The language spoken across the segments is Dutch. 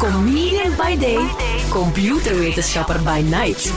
Comedian by day, computerwetenschapper by night.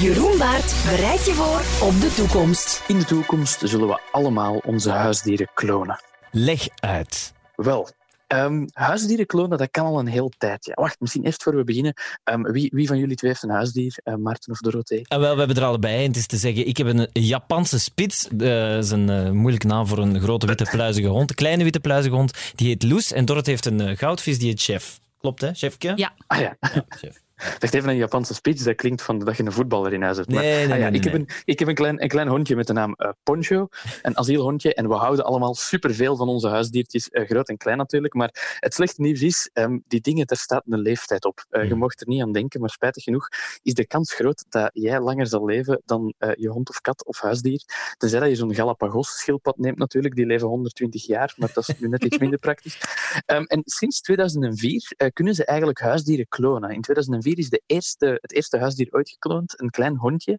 Jeroen Baert bereidt je voor op de toekomst. In de toekomst zullen we allemaal onze huisdieren klonen. Leg uit. Wel, ehm, huisdieren klonen, dat kan al een heel tijdje. Wacht, misschien eerst voor we beginnen. Ehm, wie, wie van jullie twee heeft een huisdier? Uh, Maarten of Dorothee? En wel, we hebben er allebei. En het is te zeggen, ik heb een Japanse spits. Uh, dat is een uh, moeilijke naam voor een grote witte pluizige hond. Een kleine witte pluizige hond. Die heet Loes. En Dorothee heeft een goudvis, die heet Chef. Klopt, hè, chefje? Ja. Ah ja. ja chef. Dacht even een Japanse speech, dat klinkt van dat je een voetballer in huis hebt. Maar, nee, nee, ah, ja, nee, ik, heb een, ik heb een klein, een klein hondje met de naam uh, Poncho, een asielhondje. En we houden allemaal superveel van onze huisdiertjes, uh, groot en klein natuurlijk. Maar het slechte nieuws is, um, die dingen, daar staat een leeftijd op. Uh, je mocht er niet aan denken, maar spijtig genoeg is de kans groot dat jij langer zal leven dan je hond of kat of huisdier. Tenzij dat je zo'n Galapagos-schildpad neemt natuurlijk, die leven 120 jaar, maar dat is nu net iets minder praktisch. Um, en sinds 2004 kunnen ze eigenlijk huisdieren klonen. In 2004 is de eerste het eerste huisdier ooit gekloond, een klein hondje.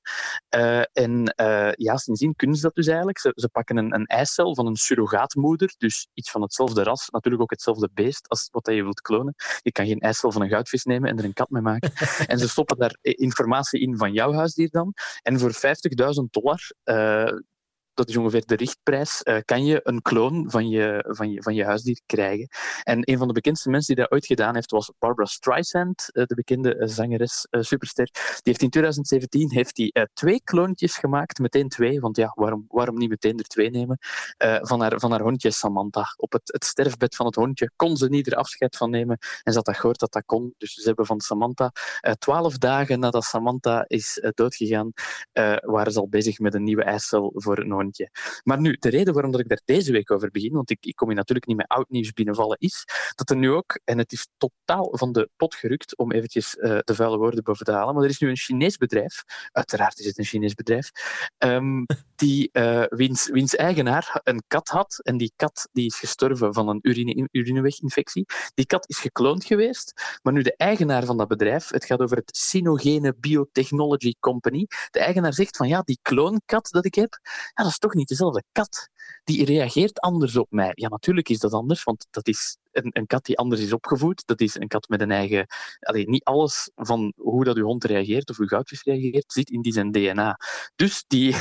Uh, en uh, ja, sindsdien kunnen ze dat dus eigenlijk. Ze, ze pakken een, een eicel van een surrogaatmoeder, dus iets van hetzelfde ras, natuurlijk ook hetzelfde beest als wat je wilt klonen. Je kan geen eicel van een goudvis nemen en er een kat mee maken. en ze stoppen daar informatie in van jouw huisdier dan. En voor 50.000 dollar uh, dat is ongeveer de richtprijs, uh, kan je een kloon van je, van, je, van je huisdier krijgen. En een van de bekendste mensen die dat ooit gedaan heeft, was Barbara Streisand, uh, de bekende uh, zangeres, superster. Die heeft in 2017 heeft die, twee kloontjes gemaakt, meteen twee, want ja, waarom, waarom niet meteen er twee nemen, van, haar, van haar hondje Samantha. Op het, het sterfbed van het hondje kon ze niet er afscheid van nemen en ze had dat gehoord dat dat kon. Dus ze hebben van Samantha, twaalf dagen nadat Samantha is doodgegaan, waren ze al bezig met een nieuwe eicel voor een hondje. Maar nu, de reden waarom dat ik daar deze week over begin, want ik, ik kom je natuurlijk niet met oud nieuws binnenvallen, is dat er nu ook, en het is totaal van de pot gerukt om eventjes uh, de vuile woorden boven te halen, maar er is nu een Chinees bedrijf, uiteraard is het een Chinees bedrijf, um, die, uh, wiens, wiens eigenaar een kat had, en die kat die is gestorven van een urine, urineweginfectie. Die kat is gekloond geweest, maar nu de eigenaar van dat bedrijf, het gaat over het Sinogene Biotechnology Company, de eigenaar zegt van ja, die kloonkat dat ik heb, ja, dat is toch niet dezelfde kat. Die reageert anders op mij. Ja, natuurlijk is dat anders, want dat is een, een kat die anders is opgevoed. Dat is een kat met een eigen... Allee, niet alles van hoe dat uw hond reageert of uw goudvis reageert, zit in die zijn DNA. Dus die uh,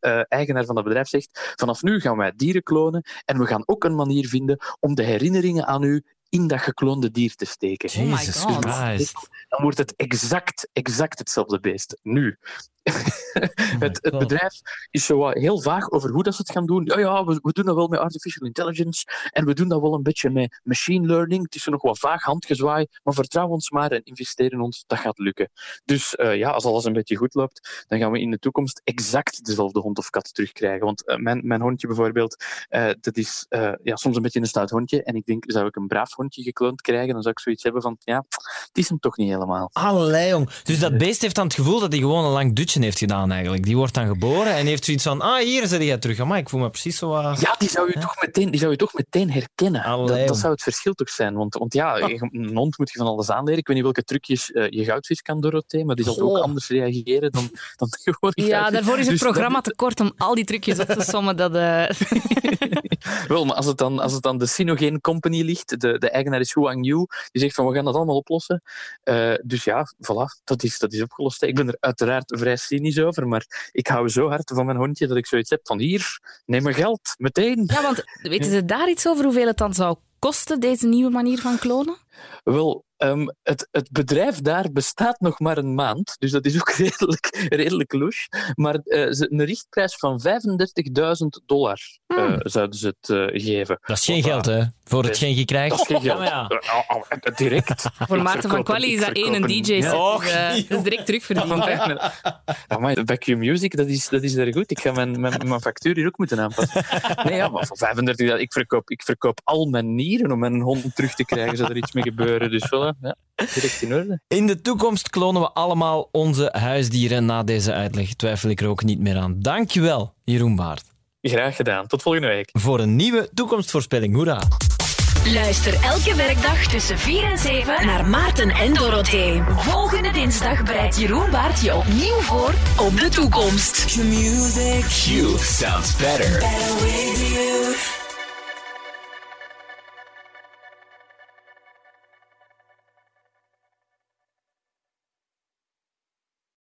eigenaar van dat bedrijf zegt, vanaf nu gaan wij dieren klonen en we gaan ook een manier vinden om de herinneringen aan u in dat gekloonde dier te steken. Jesus oh Christ. Dan wordt het exact, exact hetzelfde beest. Nu. Het, het, bedrijf is zo heel vaag over hoe dat ze het gaan doen. Ja, ja we, we, doen dat wel met artificial intelligence en we doen dat wel een beetje met machine learning. Het is nog wat vaag handgezwaai, maar vertrouw ons maar en investeer in ons, dat gaat lukken. Dus uh, ja, als alles een beetje goed loopt, dan gaan we in de toekomst exact dezelfde hond of kat terugkrijgen. Want uh, mijn, mijn hondje bijvoorbeeld, uh, dat is ja, soms een beetje een stout hondje. En ik denk, zou ik een braaf hondje gekloond krijgen, dan zou ik zoiets hebben van, ja, het is hem toch niet helemaal. Allee, jong. Dus dat beest heeft dan het gevoel dat hij gewoon een lang dutje heeft gedaan eigenlijk. Die wordt dan geboren en heeft zoiets van, ah, hier zit jij terug. Maar ik voel me precies zo... Uh... Ja, die zou, je toch meteen, die zou je toch meteen herkennen. Allee, dat, dat, zou het verschil toch zijn. Want, want ja, een hond moet je van alles aanleren. Ik weet niet welke trucjes uh, je goudvis kan, Dorothee, maar die zal ook anders reageren dan, dan gewoon Ja, goudvis. daarvoor is het Dus programma dat- te kort om al die trucjes op te sommen. Dat, eh, Wel, maar als het dan, als het dan de Sinogene Company ligt, de, de eigenaar is Huang Yu, die zegt van we gaan dat allemaal oplossen. Eh, dus ja, voilà, dat is, dat is opgelost. Ik ben er uiteraard vrij cynisch over, maar ik hou zo hard van mijn hondje dat ik zoiets heb van hier, neem mijn geld, meteen. ja, want weten ze daar iets over hoeveel het dan zou kosten, deze nieuwe manier van klonen? Wel, ehm, het, het bedrijf daar bestaat nog maar een maand, dus dat is ook redelijk, redelijk louche. Maar eh, ze- een richtprijs van 35.000 dollar eh, zouden ze het eh, geven. Dat is geen geld, hè. Voor hetgeen je krijgt. Dat is geen Ja, geld. maar ja. Al- eh, direct. Voor Maarten van Quali is dat één een DJ. Ja. dus, eh, dat is direct terugverdiend. Amai, Vacuum Music, dat is, dat is er goed. Ik ga mijn, mijn, mijn factuur hier ook moeten aanpassen. Nee, ja, maar voor 35 ik verkoop, ik verkoop al mijn nieren om mijn hond terug te krijgen, zou er iets mee gebeuren. Dus voilà, ja, direct in orde. In de toekomst klonen we allemaal onze huisdieren. Na deze uitleg twijfel ik er ook niet meer aan. Dankjewel, Jeroen Baart. Graag gedaan. Tot volgende week. Voor een nieuwe toekomstvoorspelling. Hoera. Luister elke werkdag tussen 4 en 7 naar Maarten en Dorothee. Volgende dinsdag bereidt Jeroen Baart je opnieuw voor op de toekomst. Q sounds better.